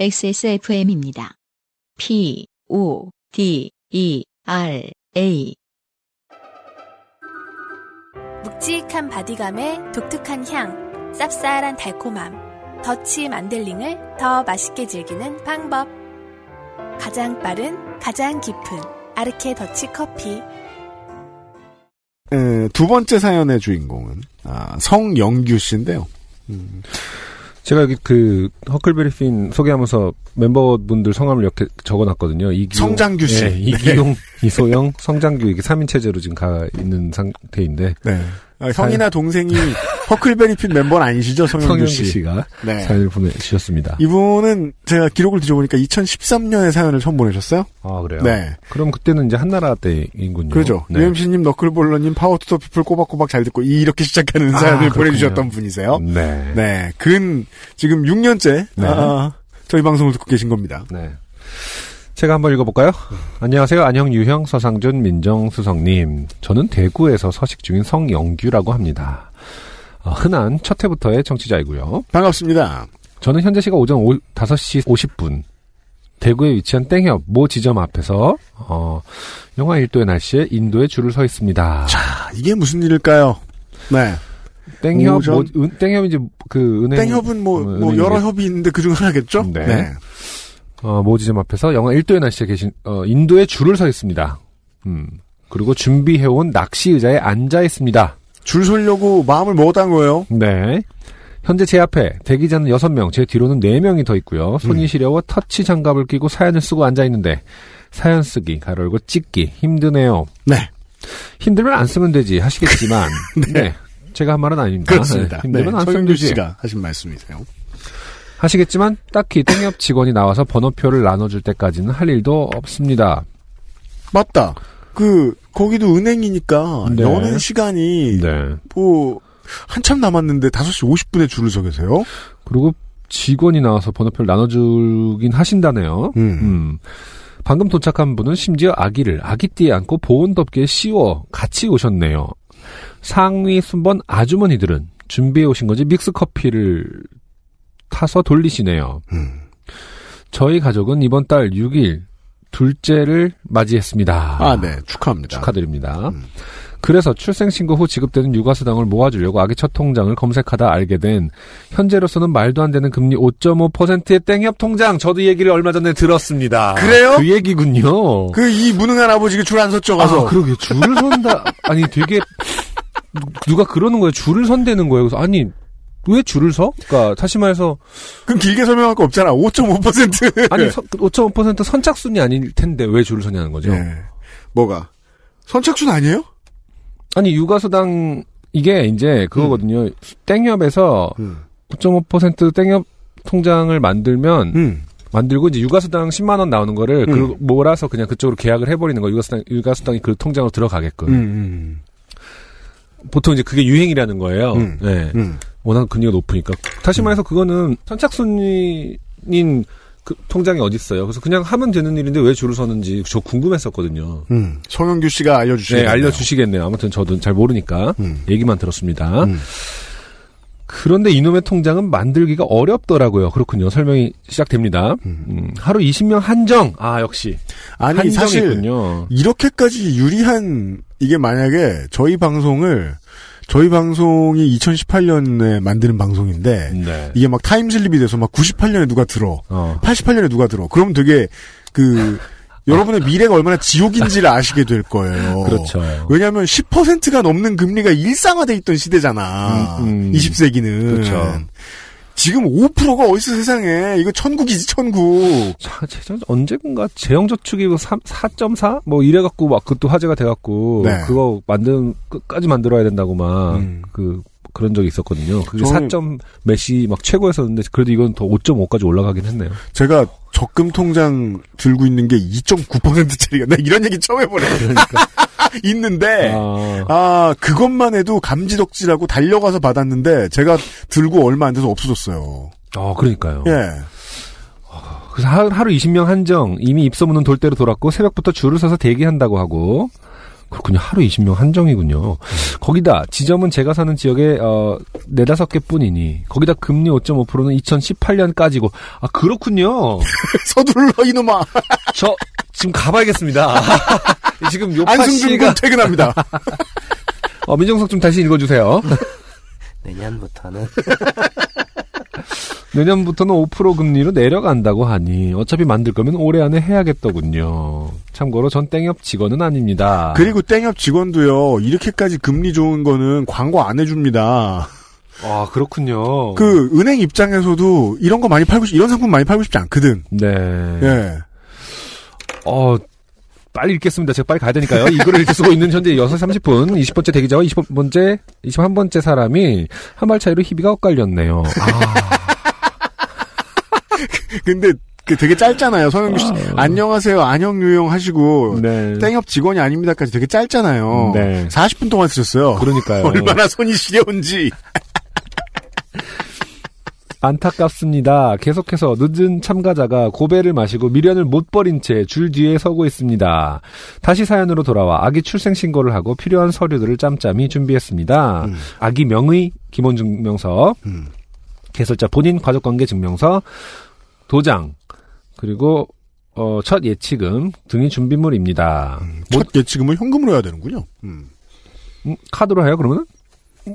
XSFM입니다. P, O, D, E, R, A. 묵직한 바디감에 독특한 향, 쌉쌀한 달콤함, 더치 만델링을 더 맛있게 즐기는 방법. 가장 빠른, 가장 깊은 아르케 더치 커피. 에, 두 번째 사연의 주인공은 아, 성영규 씨인데요. 제가 여기 그 허클베리 핀 소개하면서 멤버분들 성함을 이렇게 적어놨거든요. 이기용, 성장규 씨. 예, 이기용, 이소영, 성장규 이게 3인 체제로 지금 가 있는 상태인데 네. 아, 형이나 동생이 허클베리핀 멤버는 아니시죠, 성영규 씨. 씨가 네. 사연을 보내주셨습니다. 이분은 제가 기록을 뒤져보니까 2013년에 사연을 처음 보내셨어요. 아 그래요? 네. 그럼 그때는 이제 한나라 때인군요. 그렇죠. 네. UMC님, 너클볼러님, Power to the People 꼬박꼬박 잘 듣고 이렇게 시작하는 아, 사연을 그렇군요. 보내주셨던 분이세요. 네. 네. 근 지금 6년째 네. 아, 저희 방송을 듣고 계신 겁니다. 네. 제가 한번 읽어볼까요? 안녕하세요. 안녕, 유형, 서상준, 민정수석님. 저는 대구에서 서식 중인 성영규라고 합니다. 어, 흔한 첫 회부터의 청취자이고요. 반갑습니다. 저는 현재 시각 오전 오, 5시 50분. 대구에 위치한 땡협 모 지점 앞에서 어, 영하 1도의 날씨에 인도에 줄을 서 있습니다. 자, 이게 무슨 일일까요? 네. 땡협 오전- 모, 은, 땡협이 그 은행 땡협은 뭐, 어, 뭐 여러 협이 있는데 그중 하나겠죠? 네. 어, 모 지점 앞에서 영하 1도의 날씨에 계신 어, 인도에 줄을 서 있습니다. 음. 그리고 준비해온 낚시 의자에 앉아 있습니다. 줄 서려고 마음을 먹었다는 거예요. 네. 현재 제 앞에 대기자는 6명, 제 뒤로는 4명이 더 있고요. 손이 음. 시려워 터치 장갑을 끼고 사연을 쓰고 앉아 있는데 사연 쓰기, 가로 열고 찍기 힘드네요. 네. 힘들면 안 쓰면 되지 하시겠지만 네. 제가 한 말은 아닙니다. 그렇습니다. 네, 힘들면 네, 안 쓰면 되지. 씨가 하신 말씀이세요. 하시겠지만 딱히 땡협 직원이 나와서 번호표를 나눠줄 때까지는 할 일도 없습니다. 맞다. 그, 거기도 은행이니까, 네. 여는 시간이, 네. 뭐, 한참 남았는데 5시 50분에 줄을 서 계세요? 그리고 직원이 나와서 번호표를 나눠주긴 하신다네요. 음. 음. 방금 도착한 분은 심지어 아기를 아기띠에 안고 보온 덮개에 씌워 같이 오셨네요. 상위 순번 아주머니들은 준비해 오신 건지 믹스 커피를 타서 돌리시네요. 음. 저희 가족은 이번 달 6일 둘째를 맞이했습니다. 아, 네. 축하합니다. 축하드립니다. 음. 그래서 출생신고 후 지급되는 육아수당을 모아주려고 아기 첫 통장을 검색하다 알게 된 현재로서는 말도 안 되는 금리 5.5%의 땡협 통장. 저도 이 얘기를 얼마 전에 들었습니다. 그래요? 그 얘기군요. 그, 이 무능한 아버지가 줄 안 섰죠, 가서. 아, 그러게 줄을 선다. 아니 되게 누가 그러는 거예요. 줄을 선대는 거예요. 그래서 아니 왜 줄을 서? 그러니까 다시 말해서 그럼 길게 설명할 거 없잖아. 5.5%. 아니 5.5% 선착순이 아닐 텐데 왜 줄을 서냐는 거죠. 네. 뭐가? 선착순 아니에요? 아니 육아수당 이게 이제 그거거든요. 땡협에서 음. 9.5% 땡협 통장을 만들면 음. 만들고 이제 육아수당 10만 원 나오는 거를 음. 그 몰아서 그냥 그쪽으로 계약을 해버리는 거 육아수당 육아수당이 그 통장으로 들어가게끔 음, 음, 보통 이제 그게 유행이라는 거예요. 음. 네. 음. 워낙 금리가 높으니까 다시 말해서 그거는 선착순인 그 통장이 어디 있어요? 그래서 그냥 하면 되는 일인데 왜 줄을 서는지 저 궁금했었거든요. 음. 성영규 씨가 알려주시겠네요. 네, 알려주시겠네요. 아무튼 저도 잘 모르니까 음. 얘기만 들었습니다. 음. 그런데 이놈의 통장은 만들기가 어렵더라고요. 그렇군요. 설명이 시작됩니다. 음. 음, 하루 20명 한정. 아 역시 아니, 사실, 한정이군요. 이렇게까지 유리한, 이게 만약에 저희 방송을, 저희 방송이 2018년에 만드는 방송인데, 네. 이게 막 타임슬립이 돼서 막 98년에 누가 들어. 어. 88년에 누가 들어. 그럼 되게, 그, 여러분의 미래가 얼마나 지옥인지를 아시게 될 거예요. 그렇죠. 왜냐하면 10%가 넘는 금리가 일상화돼 있던 시대잖아. 음, 음. 20세기는. 그렇죠. 지금 5%가 어딨어 세상에. 이거 천국이지 천국. 자, 제 언제군가 재형저축이 4.4? 뭐 이래갖고 막 그것도 화제가 돼갖고 네. 그거 만든 끝까지 만들어야 된다고 막 음. 그 그런 적이 있었거든요. 그게 저는- 4점 몇이 막 최고였었는데 그래도 이건 더 5.5까지 올라가긴 했네요. 제가 적금 통장 들고 있는 게 2.9%짜리가 나 이런 얘기 처음 해보네. 그러니까 있는데 아, 아 그것만 해도 감지덕지라고 달려가서 받았는데 제가 들고 얼마 안 돼서 없어졌어요. 아, 그러니까요. 예. 그래서 하- 하루 20명 한정 이미 입소문은 돌대로 돌았고 새벽부터 줄을 서서 대기한다고 하고 그렇군요. 하루 20명 한정이군요. 거기다 지점은 제가 사는 지역에 어 네다섯 개뿐이니 거기다 금리 5.5%는 2018년까지고 아 그렇군요. 서둘러 이놈아. 저 지금 가봐야겠습니다. 지금 요파 안승준 씨가 군 퇴근합니다. 어, 민정석 좀 다시 읽어주세요. 내년부터는 내년부터는 5% 금리로 내려간다고 하니 어차피 만들 거면 올해 안에 해야겠더군요. 참고로 전 땡협 직원은 아닙니다. 그리고 땡협 직원도요. 이렇게까지 금리 좋은 거는 광고 안 해줍니다. 아 그렇군요. 그 은행 입장에서도 이런 거 많이 팔고 싶, 이런 상품 많이 팔고 싶지 않거든. 네. 예. 어 빨리 읽겠습니다. 제가 빨리 가야 되니까요. 이거를 읽을 쓰고 있는 현재 6시 30분 20번째 대기자와 20번째 21번째 사람이 한 발 차이로 희비가 엇갈렸네요. 아, 근데 그 되게 짧잖아요. 서영규 씨. 안녕하세요. 안녕 유용 하시고 네. 땡협 직원이 아닙니다까지 되게 짧잖아요. 네. 40분 동안 쓰셨어요. 그러니까요. 얼마나 손이 시려운지. 안타깝습니다. 계속해서 늦은 참가자가 고배를 마시고 미련을 못 버린 채 줄 뒤에 서고 있습니다. 다시 사연으로 돌아와 아기 출생 신고를 하고 필요한 서류들을 짬짬이 준비했습니다. 음. 아기 명의 기본 증명서, 음. 개설자 본인 가족 관계 증명서, 도장, 그리고 어, 첫 예치금 등이 준비물입니다. 첫 예치금을 현금으로 해야 되는군요. 음. 음, 카드로 해요 그러면?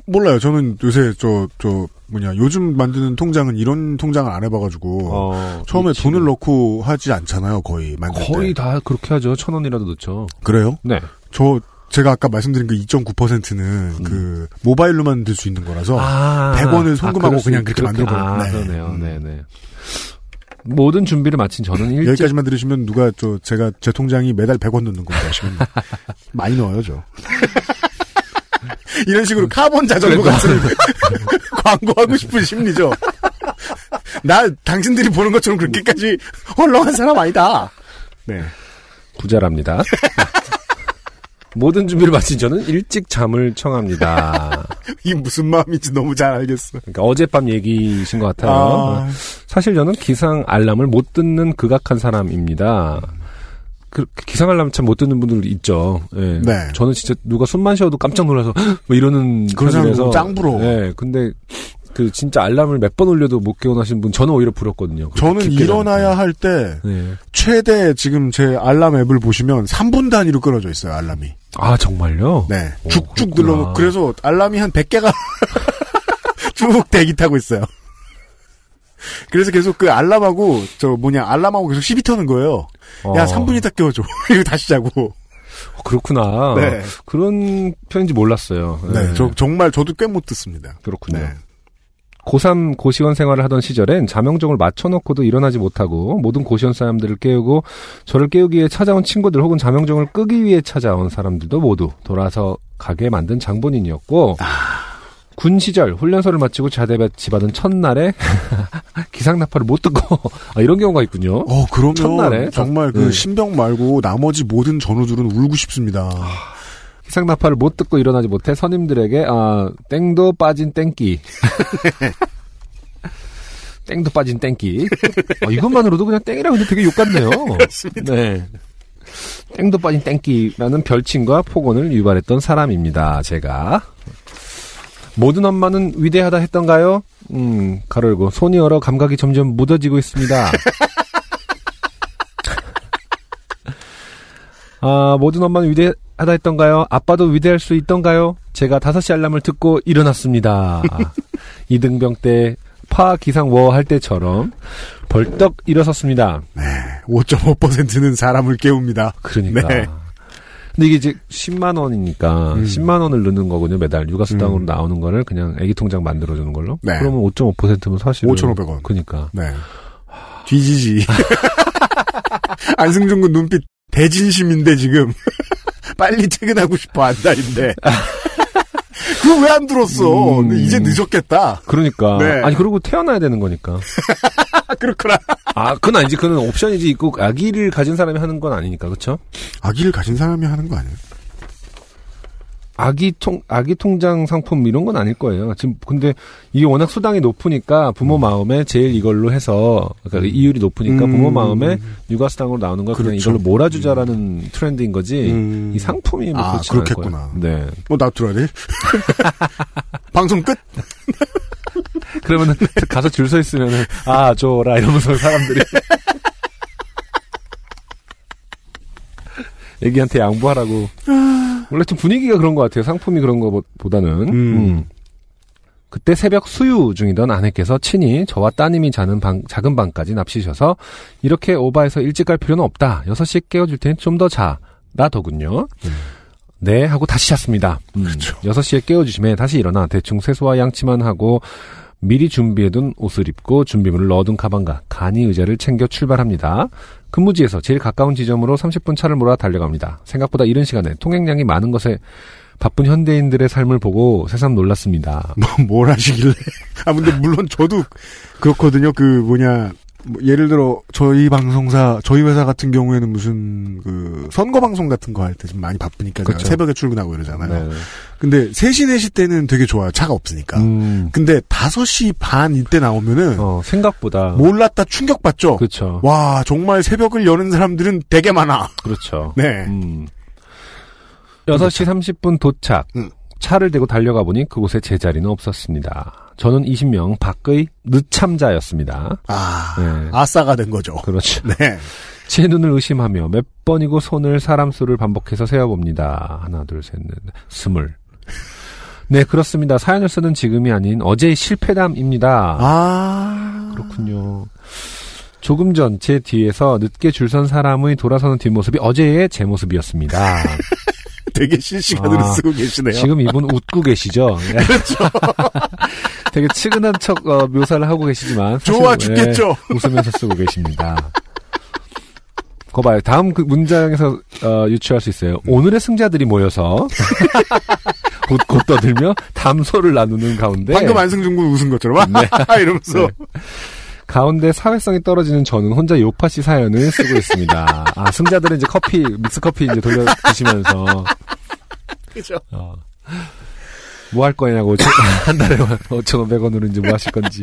몰라요. 저는 요새 저, 저, 뭐냐, 요즘 만드는 통장은 이런 통장을 안 해봐가지고, 어, 처음에 예치금. 돈을 넣고 하지 않잖아요, 거의. 만들 거의 때. 다 그렇게 하죠. 천 원이라도 넣죠. 그래요? 네. 저, 제가 아까 말씀드린 그 2.9%는 그, 모바일로만 들 수 있는 거라서, 음. 아, 100원을 송금하고 그럴 수 그냥 있- 그렇게 그렇게- 만들어 버려요. 아, 네. 그러네요. 음. 네 네. 모든 준비를 마친 저는 일찍 여기까지만 들으시면 누가 저, 제가 제 통장이 매달 100원 넣는 건지 아시면 많이 넣어요, 저. 이런 식으로 카본 자전거 같은 광고하고 싶은 심리죠. 나 당신들이 보는 것처럼 그렇게까지 헐렁한 사람 아니다. 네. 부자랍니다. 모든 준비를 마친 저는 일찍 잠을 청합니다. 이 무슨 마음인지 너무 잘 알겠어. 그러니까 어젯밤 얘기신 것 같아요. 아, 사실 저는 기상 알람을 못 듣는 극악한 사람입니다. 그 기상 알람 참 못 듣는 분들 있죠. 예. 네. 저는 진짜 누가 숨만 쉬어도 깜짝 놀라서 뭐 이러는 그런 편이라서 사람 짱 부러워. 예. 근데 그 진짜 알람을 몇 번 올려도 못 깨어나신 분 저는 오히려 부럽거든요. 저는 일어나야 할때 자니까. 예. 최대 지금 제 알람 앱을 보시면 3분 단위로 끊어져 있어요, 알람이. 아 정말요? 네. 오, 쭉쭉. 눌러놓고 그래서 알람이 한 100개가 쭉 대기 타고 있어요. 그래서 계속 그 알람하고 저 뭐냐 알람하고 계속 시비 터는 거예요. 야 어, 3분 있다 깨워줘. 이거 다시 자고. 그렇구나. 네. 그런 편인지 몰랐어요. 네. 예. 저 정말 저도 꽤 못 듣습니다. 그렇군요. 네. 고3 고시원 생활을 하던 시절엔 자명종을 맞춰놓고도 일어나지 못하고 모든 고시원 사람들을 깨우고 저를 깨우기 위해 찾아온 친구들 혹은 자명종을 끄기 위해 찾아온 사람들도 모두 돌아서 가게 만든 장본인이었고 군 시절 훈련소를 마치고 자대 배치받은 첫날에 기상나팔을 못 듣고 아, 이런 경우가 있군요. 어 그러면 첫날에? 정말 그 네. 신병 말고 나머지 모든 전우들은 울고 싶습니다. 기상나팔을 못 듣고 일어나지 못해 선임들에게 아 땡도 빠진 땡기 땡도 빠진 땡기 어, 이것만으로도 그냥 땡이라고 해도 되게 욕 같네요 네 땡도 빠진 땡기라는 별칭과 폭언을 유발했던 사람입니다 제가 모든 엄마는 위대하다 했던가요? 음 가로열고 손이 얼어 감각이 점점 묻어지고 있습니다 아, 모든 엄마는 위대하다 했던가요? 아빠도 위대할 수 있던가요? 제가 5시 알람을 듣고 일어났습니다. 이등병 때 파 기상 워 할 때처럼 벌떡 일어섰습니다. 5.5%는 사람을 깨웁니다. 그러니까. 네. 근데 이게 이제 10만 원이니까 음. 10만 원을 넣는 거군요. 매달 육아 수당으로 음. 나오는 거를 그냥 애기 통장 만들어 주는 걸로. 네. 그러면 5.5%면 사실 5,500원. 그러니까. 네. 뒤지지. 안승준 군 눈빛 대진심인데 지금 빨리 퇴근하고 싶어 한달인데. 그거 왜 안 들었어? 음. 이제 늦었겠다. 그러니까. 네. 아니 그리고 태어나야 되는 거니까. 아, 그렇구나. 아, 그건 아니지. 그건 옵션이지. 있고 아기를 가진 사람이 하는 건 아니니까. 그렇죠? 아기를 가진 사람이 하는 거 아니에요? 아기 통 아기 통장 상품 이런 건 아닐 거예요. 지금 근데 이게 워낙 수당이 높으니까 부모 마음에 제일 이걸로 해서 그러니까 이율이 높으니까 음. 부모 마음에 육아 수당으로 나오는 걸 그냥 그렇죠. 이걸로 몰아주자라는 트렌드인 거지. 음. 이 상품이 뭐 아, 그렇겠구나. 네. 뭐, 나 들어야 돼? 방송 끝? 그러면은 가서 줄 서 있으면은 아 줘라 이러면서 사람들이 애기한테 양보하라고 원래 좀 분위기가 그런 것 같아요 상품이 그런 것보다는 음. 그때 새벽 수유 중이던 아내께서 친히 저와 따님이 자는 방, 작은 방까지 납치셔서 이렇게 오바해서 일찍 갈 필요는 없다 6시에 깨워줄 테니 좀 더 자. 라더군요. 네 하고 다시 잤습니다. 음, 그렇죠. 6시에 깨워주심에 다시 일어나 대충 세수와 양치만 하고 미리 준비해둔 옷을 입고 준비물을 넣어둔 가방과 간이 의자를 챙겨 출발합니다. 근무지에서 제일 가까운 지점으로 30분 차를 몰아 달려갑니다. 생각보다 이른 시간에 통행량이 많은 것에 바쁜 현대인들의 삶을 보고 새삼 놀랐습니다. 뭐, 뭘 하시길래. 아, 근데 물론 저도 그렇거든요. 그, 뭐냐. 뭐 예를 들어, 저희 방송사, 저희 회사 같은 경우에는 무슨, 그, 선거 방송 같은 거 할 때 좀 많이 바쁘니까 그쵸. 새벽에 출근하고 이러잖아요. 네. 근데 3시, 4시 때는 되게 좋아요. 차가 없으니까. 음, 근데 5시 반 이때 나오면은 어, 생각보다 몰랐다 충격 받죠? 그렇죠. 와, 정말 새벽을 여는 사람들은 되게 많아. 그렇죠. 네. 음. 6시 30분 도착. 음. 차를 대고 달려가 보니 그곳에 제자리는 없었습니다. 저는 20명 밖의 늦참자였습니다. 아, 네. 아싸가 된 거죠. 그렇죠. 네. 제 눈을 의심하며 몇 번이고 손을 사람 수를 반복해서 세어봅니다. 하나, 둘, 셋, 넷, 스물. 네, 그렇습니다. 사연을 쓰는 지금이 아닌 어제의 실패담입니다. 아, 그렇군요. 조금 전 제 뒤에서 늦게 줄 선 사람의 돌아서는 뒷모습이 어제의 제 모습이었습니다. 되게 실시간으로 아, 쓰고 계시네요. 지금 이분 웃고 계시죠? 그렇죠. 되게 측은한 척 어, 묘사를 하고 계시지만 좋아 죽겠죠? 예, 웃으면서 쓰고 계십니다. 거 봐요. 다음 그 문장에서 어, 유추할 수 있어요. 오늘의 승자들이 모여서 곧곧 떠들며 담소를 나누는 가운데 방금 안승준 군 웃은 것처럼 네. 이러면서 네. 가운데 사회성이 떨어지는 저는 혼자 요파 씨 사연을 쓰고 있습니다. 아 승자들은 이제 커피 믹스 커피 이제 돌려 드시면서 그죠. 어. 뭐 할 거냐고 저- 한 달에 5,500원으로 이제 뭐 하실 건지.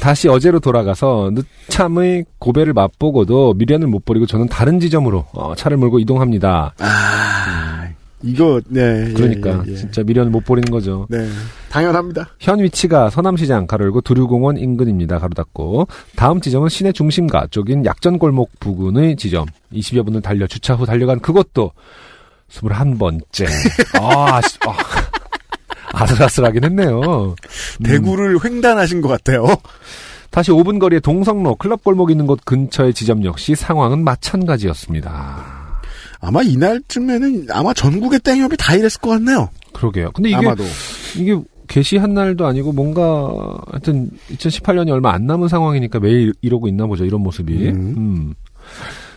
다시 어제로 돌아가서 늦참의 고배를 맛보고도 미련을 못 버리고 저는 다른 지점으로 어, 차를 몰고 이동합니다. 아 이거 네 예, 그러니까 예, 예. 진짜 미련을 못 버리는 거죠. 네 당연합니다. 현 위치가 서남시장 가로열고 두류공원 인근입니다. 가로 닫고 다음 지점은 시내 중심가 쪽인 약전골목 부근의 지점. 20여 분을 달려 주차 후 달려간 그것도 21번째. 아, 씨, 아, 아슬아슬하긴 했네요. 음. 대구를 횡단하신 것 같아요. 다시 5분 거리에 동성로 클럽 골목 있는 곳 근처의 지점 역시 상황은 마찬가지였습니다. 아마 이날쯤에는 아마 전국의 땡협이 다 이랬을 것 같네요. 그러게요. 근데 이게 아마도 이게 개시한 날도 아니고 뭔가 하여튼 2018년이 얼마 안 남은 상황이니까 매일 이러고 있나 보죠. 이런 모습이. 음. 음.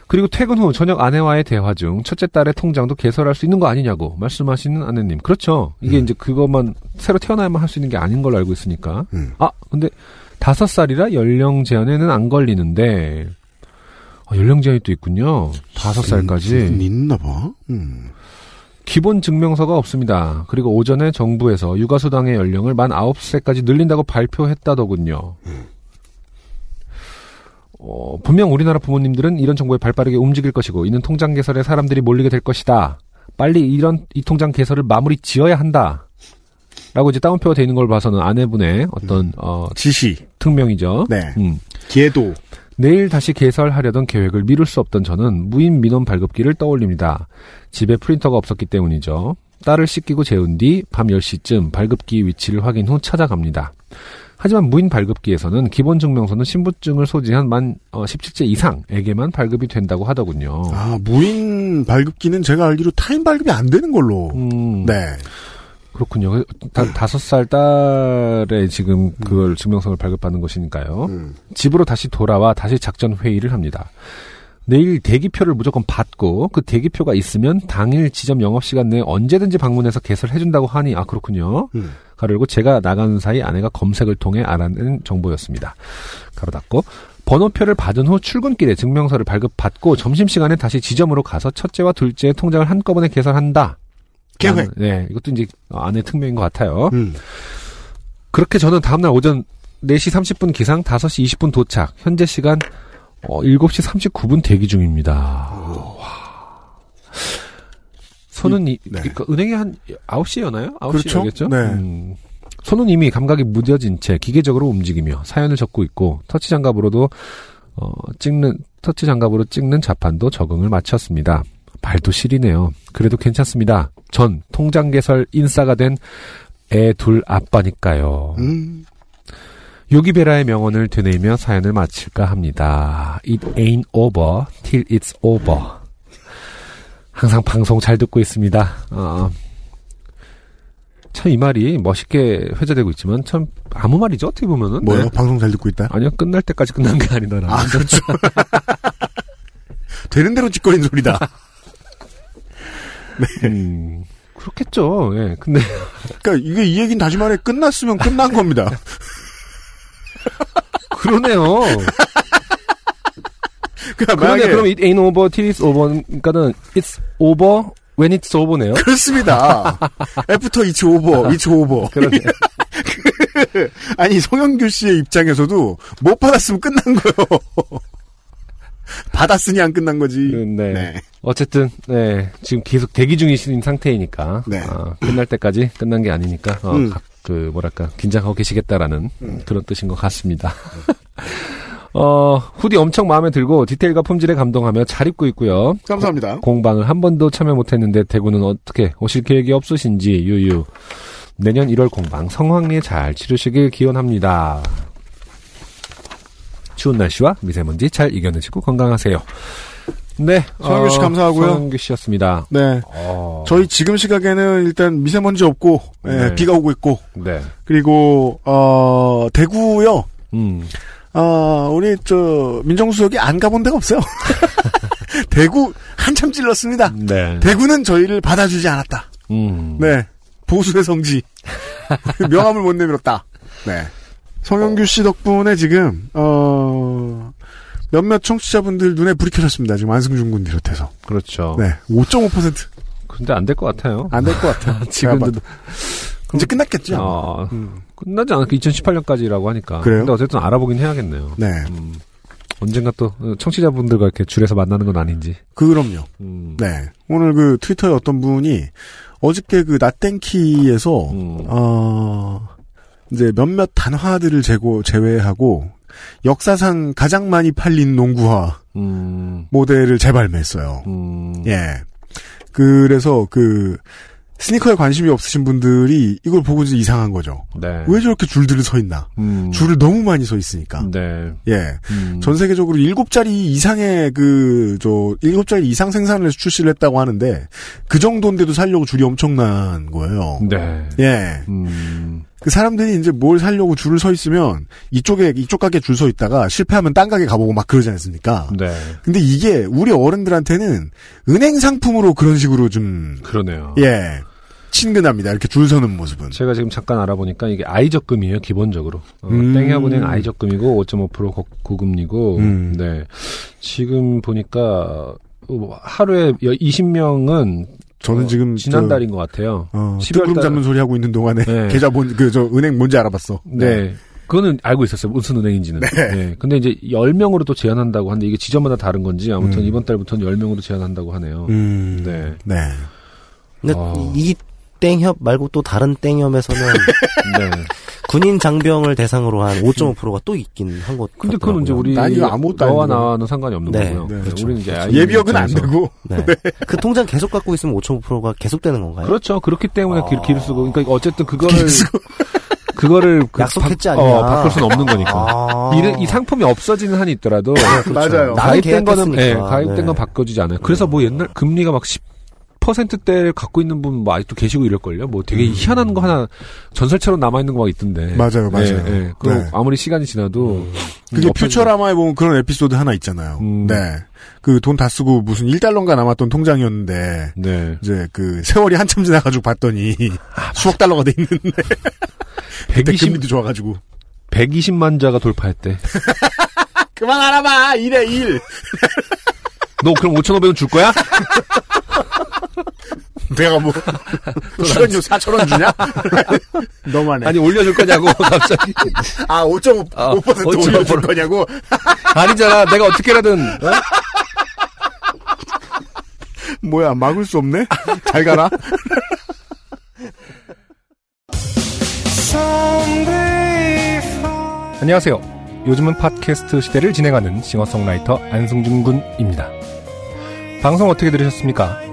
그리고 퇴근 후 저녁 아내와의 대화 중 첫째 딸의 통장도 개설할 수 있는 거 아니냐고 말씀하시는 아내님. 그렇죠. 이게 음. 이제 그것만 새로 태어나야만 할 수 있는 게 아닌 걸로 알고 있으니까. 음. 아, 근데 다섯 살이라 연령 제한에는 안 걸리는데 아, 연령 제한이 또 있군요. 다섯 살까지. 음, 있나 봐. 음. 기본 증명서가 없습니다. 그리고 오전에 정부에서 육아수당의 연령을 만 9세까지 늘린다고 발표했다더군요. 어, 분명 우리나라 부모님들은 이런 정보에 발빠르게 움직일 것이고 이는 통장 개설에 사람들이 몰리게 될 것이다. 빨리 이런 이 통장 개설을 마무리 지어야 한다. 라고 이제 따옴표가 돼 있는 걸 봐서는 아내분의 어떤 어, 지시. 특명이죠. 네. 음. 계도. 내일 다시 개설하려던 계획을 미룰 수 없던 저는 무인 민원 발급기를 떠올립니다. 집에 프린터가 없었기 때문이죠. 딸을 씻기고 재운 뒤 밤 10시쯤 발급기 위치를 확인 후 찾아갑니다. 하지만 무인 발급기에서는 기본 증명서는 신분증을 소지한 만 어, 17세 이상에게만 발급이 된다고 하더군요. 아 무인 발급기는 제가 알기로 타인 발급이 안 되는 걸로. 음, 네. 그렇군요. 다, 다섯 살 딸의 지금 그걸 증명서를 발급받는 것이니까요. 음. 집으로 다시 돌아와 다시 작전 회의를 합니다. 내일 대기표를 무조건 받고 그 대기표가 있으면 당일 지점 영업 시간 내에 언제든지 방문해서 개설해 준다고 하니 아 그렇군요. 음. 가로 열고 제가 나가는 사이 아내가 검색을 통해 알아낸 정보였습니다. 가로 닫고 번호표를 받은 후 출근길에 증명서를 발급받고 점심시간에 다시 지점으로 가서 첫째와 둘째의 통장을 한꺼번에 개설한다. 계획. 네, 이것도 이제 안의 특명인 것 같아요. 음. 그렇게 저는 다음날 오전 4시 30분 기상 5시 20분 도착. 현재 시간 어, 7시 39분 대기 중입니다. 와. 손은 이, 네. 그러니까 은행이 한 9시였나요? 9시 그렇죠. 였겠죠? 네. 음, 손은 이미 감각이 무뎌진 채 기계적으로 움직이며 사연을 적고 있고 터치 장갑으로도 어, 찍는 터치 장갑으로 찍는 자판도 적응을 마쳤습니다. 발도 시리네요. 그래도 괜찮습니다. 전 통장 개설 인싸가 된 애 둘 아빠니까요. 음. 요기베라의 명언을 되뇌이며 사연을 마칠까 합니다. It ain't over till it's over. 항상 방송 잘 듣고 있습니다. 어, 참이 말이 멋있게 회자되고 있지만 참 아무 말이죠 어떻게 보면은 뭐요? 네. 방송 잘 듣고 있다? 아니요 끝날 때까지 끝난 게 아니더라. 아, 그렇죠. 되는 대로 지껄이는 소리다. 음, 그렇겠죠. 예. 근데 그러니까 이게 이 얘기는 다시 말해 끝났으면 끝난 겁니다. 그러네요. 그러니까 그러네. 만약에 그럼 it ain't over till it's over. 그러니까는 it's over when it's over네요. 그렇습니다. after it's over, it's over. 그러네. 아니 성영규 씨의 입장에서도 못 받았으면 끝난 거요. 받았으니 안 끝난 거지. 네. 네. 어쨌든 네 지금 계속 대기 중이신 상태이니까 네. 아, 끝날 때까지 끝난 게 아니니까 어, 음. 각- 그 뭐랄까 긴장하고 계시겠다라는 그런 뜻인 것 같습니다. 어 후디 엄청 마음에 들고 디테일과 품질에 감동하며 잘 입고 있고요. 감사합니다. 공방을 한 번도 참여 못했는데 대구는 어떻게 오실 계획이 없으신지 유유. 내년 1월 공방 성황리에 잘 치르시길 기원합니다. 추운 날씨와 미세먼지 잘 이겨내시고 건강하세요. 네, 성현규 씨 감사하고요. 성현규 씨였습니다. 네. 어, 저희 지금 시각에는 일단 미세먼지 없고 예, 네. 비가 오고 있고 네, 그리고 어 대구요. 음, 어 우리 저 민정수석이 안 가본 데가 없어요. 대구 한참 찔렀습니다. 네, 대구는 저희를 받아주지 않았다. 음, 네. 보수의 성지. 명함을 못 내밀었다. 네. 성영규 씨 덕분에 지금, 어, 몇몇 청취자분들 눈에 불이 켜졌습니다. 지금 안승준 군 비롯해서. 그렇죠. 네. 5.5%. 근데 안 될 것 같아요. 안 될 것 같아요. 지금도. 이제 끝났겠죠? 어, 음. 끝나지 않을까 2018년까지라고 하니까. 그래요? 근데 어쨌든 알아보긴 해야겠네요. 네. 음, 언젠가 또 어, 청취자분들과 이렇게 줄에서 만나는 건 아닌지. 그럼요. 음, 네. 오늘 그 트위터에 어떤 분이 어저께 그 나땡키에서, 음. 어, 이제 몇몇 단화들을 제고, 제외하고 역사상 가장 많이 팔린 농구화 음, 모델을 재발매했어요. 음, 예. 그래서 그 스니커에 관심이 없으신 분들이 이걸 보고 이제 이상한 거죠. 네. 왜 저렇게 줄들을 서 있나? 음, 줄을 너무 많이 서 있으니까. 네. 예. 음, 전 세계적으로 일곱 자리 이상의 그, 저, 일곱 자리 이상 생산을 해서 출시를 했다고 하는데, 그 정도인데도 살려고 줄이 엄청난 거예요. 네. 예. 음, 그 사람들이 이제 뭘 살려고 줄을 서 있으면, 이쪽에, 이쪽 가게 줄 서 있다가 실패하면 딴 가게 가보고 막 그러지 않습니까? 네. 근데 이게 우리 어른들한테는 은행 상품으로 그런 식으로 좀, 그러네요. 예. 친근합니다. 이렇게 줄 서는 모습은. 제가 지금 잠깐 알아보니까 이게 아이적금이에요, 기본적으로. 어, 음. 땡협은행 아이적금이고 5.5% 고- 고금리고, 음. 네. 지금 보니까 어, 하루에 20명은 저는 어, 지금 지난달인 것 같아요. 어, 12월 뜨금 달- 잡는 소리 하고 있는 동안에 네. 계좌 뭔, 그, 저, 은행 뭔지 알아봤어. 네. 그거는 알고 있었어요. 무슨 은행인지는. 네. 근데 이제 10명으로 또 제한한다고 하는데 이게 지점마다 다른 건지 아무튼 음. 이번 달부터는 10명으로 제한한다고 하네요. 음. 네. 네. 근데 어. 이 땡협 말고 또 다른 땡협에서는 네. 군인 장병을 대상으로 한 5.5%가 또 있긴 한것 근데 같더라고요. 그건 이제 우리 아무것도 너와. 나와는 상관이 없는 네. 거고요. 네, 네, 그렇죠. 우리는 이제 예비역은 안. 되고. 네. 그 통장 계속 갖고 있으면 5.5%가 계속되는 건가요? 그렇죠. 그렇기 때문에 아. 길, 길을 쓰고. 그러니까 어쨌든 그거를. 그거를 그 약속했지 바, 않냐. 어, 바꿀 수는 없는 거니까. 아. 이, 이 상품이 없어지는 한이 있더라도 맞아요. 나는 가입된 거는. 예, 가입된 네. 건 바꿔주지 않아요. 그래서 뭐 옛날 금리가 막 10% 대를 갖고 있는 분 뭐 아직도 계시고 이럴걸요. 뭐 되게 희한한 거 하나 전설처럼 남아 있는 거막 있던데. 맞아요, 맞아요. 예, 예. 그 네. 아무리 시간이 지나도 그게 음, 퓨처라마에 보면 그런 에피소드 하나 있잖아요. 음. 네. 그 돈 다 쓰고 무슨 1달러인가 남았던 통장이었는데, 네. 이제 그 세월이 한참 지나가지고 봤더니 수억 달러가 돼 있는데, 그때 120, 금리도 좋아가지고. 120만 자가 돌파했대. 그만 알아봐! 1에 1! 너 그럼 5,500원 줄 거야? 내가 뭐 출연료 4천 원 주냐? 너만해. 아니 올려줄 거냐고 갑자기. 아 5.5% 아, 5% 5.5% 올려줄 거냐고? 아니잖아. 내가 어떻게라든 어? 뭐야 막을 수 없네. 잘 가라. 안녕하세요. 요즘은 팟캐스트 시대를 진행하는 싱어송라이터 안승준 군입니다. 방송 어떻게 들으셨습니까?